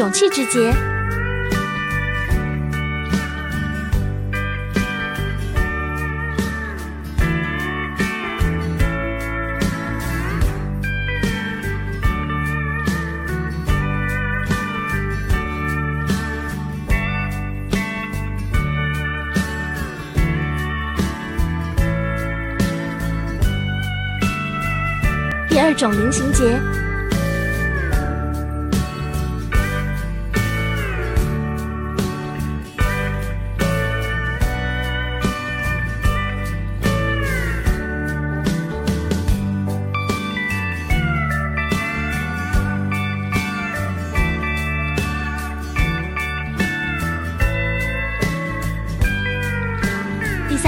种气质节。第二种菱形节。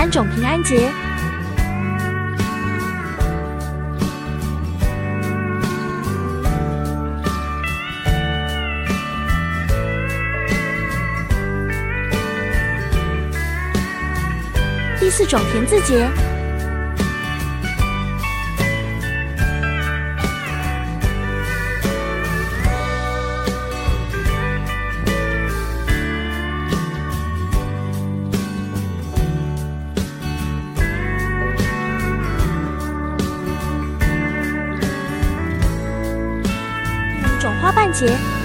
三种平安节。第四种田字节。半截。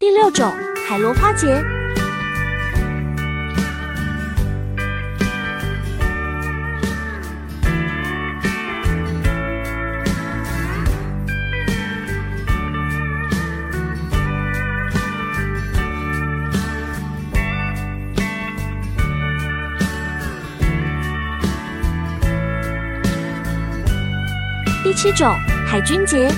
第六种海螺花结。第七种海军节。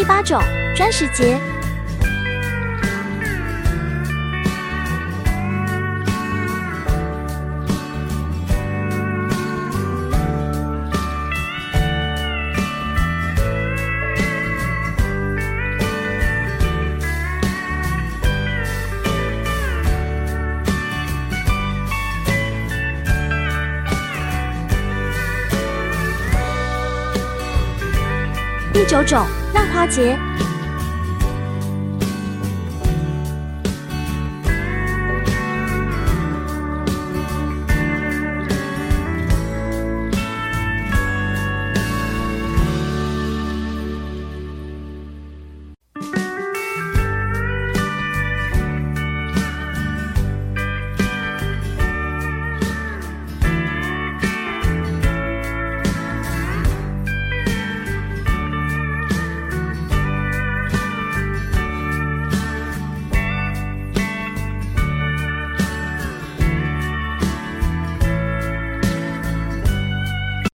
第八种钻石节。第九种浪花节。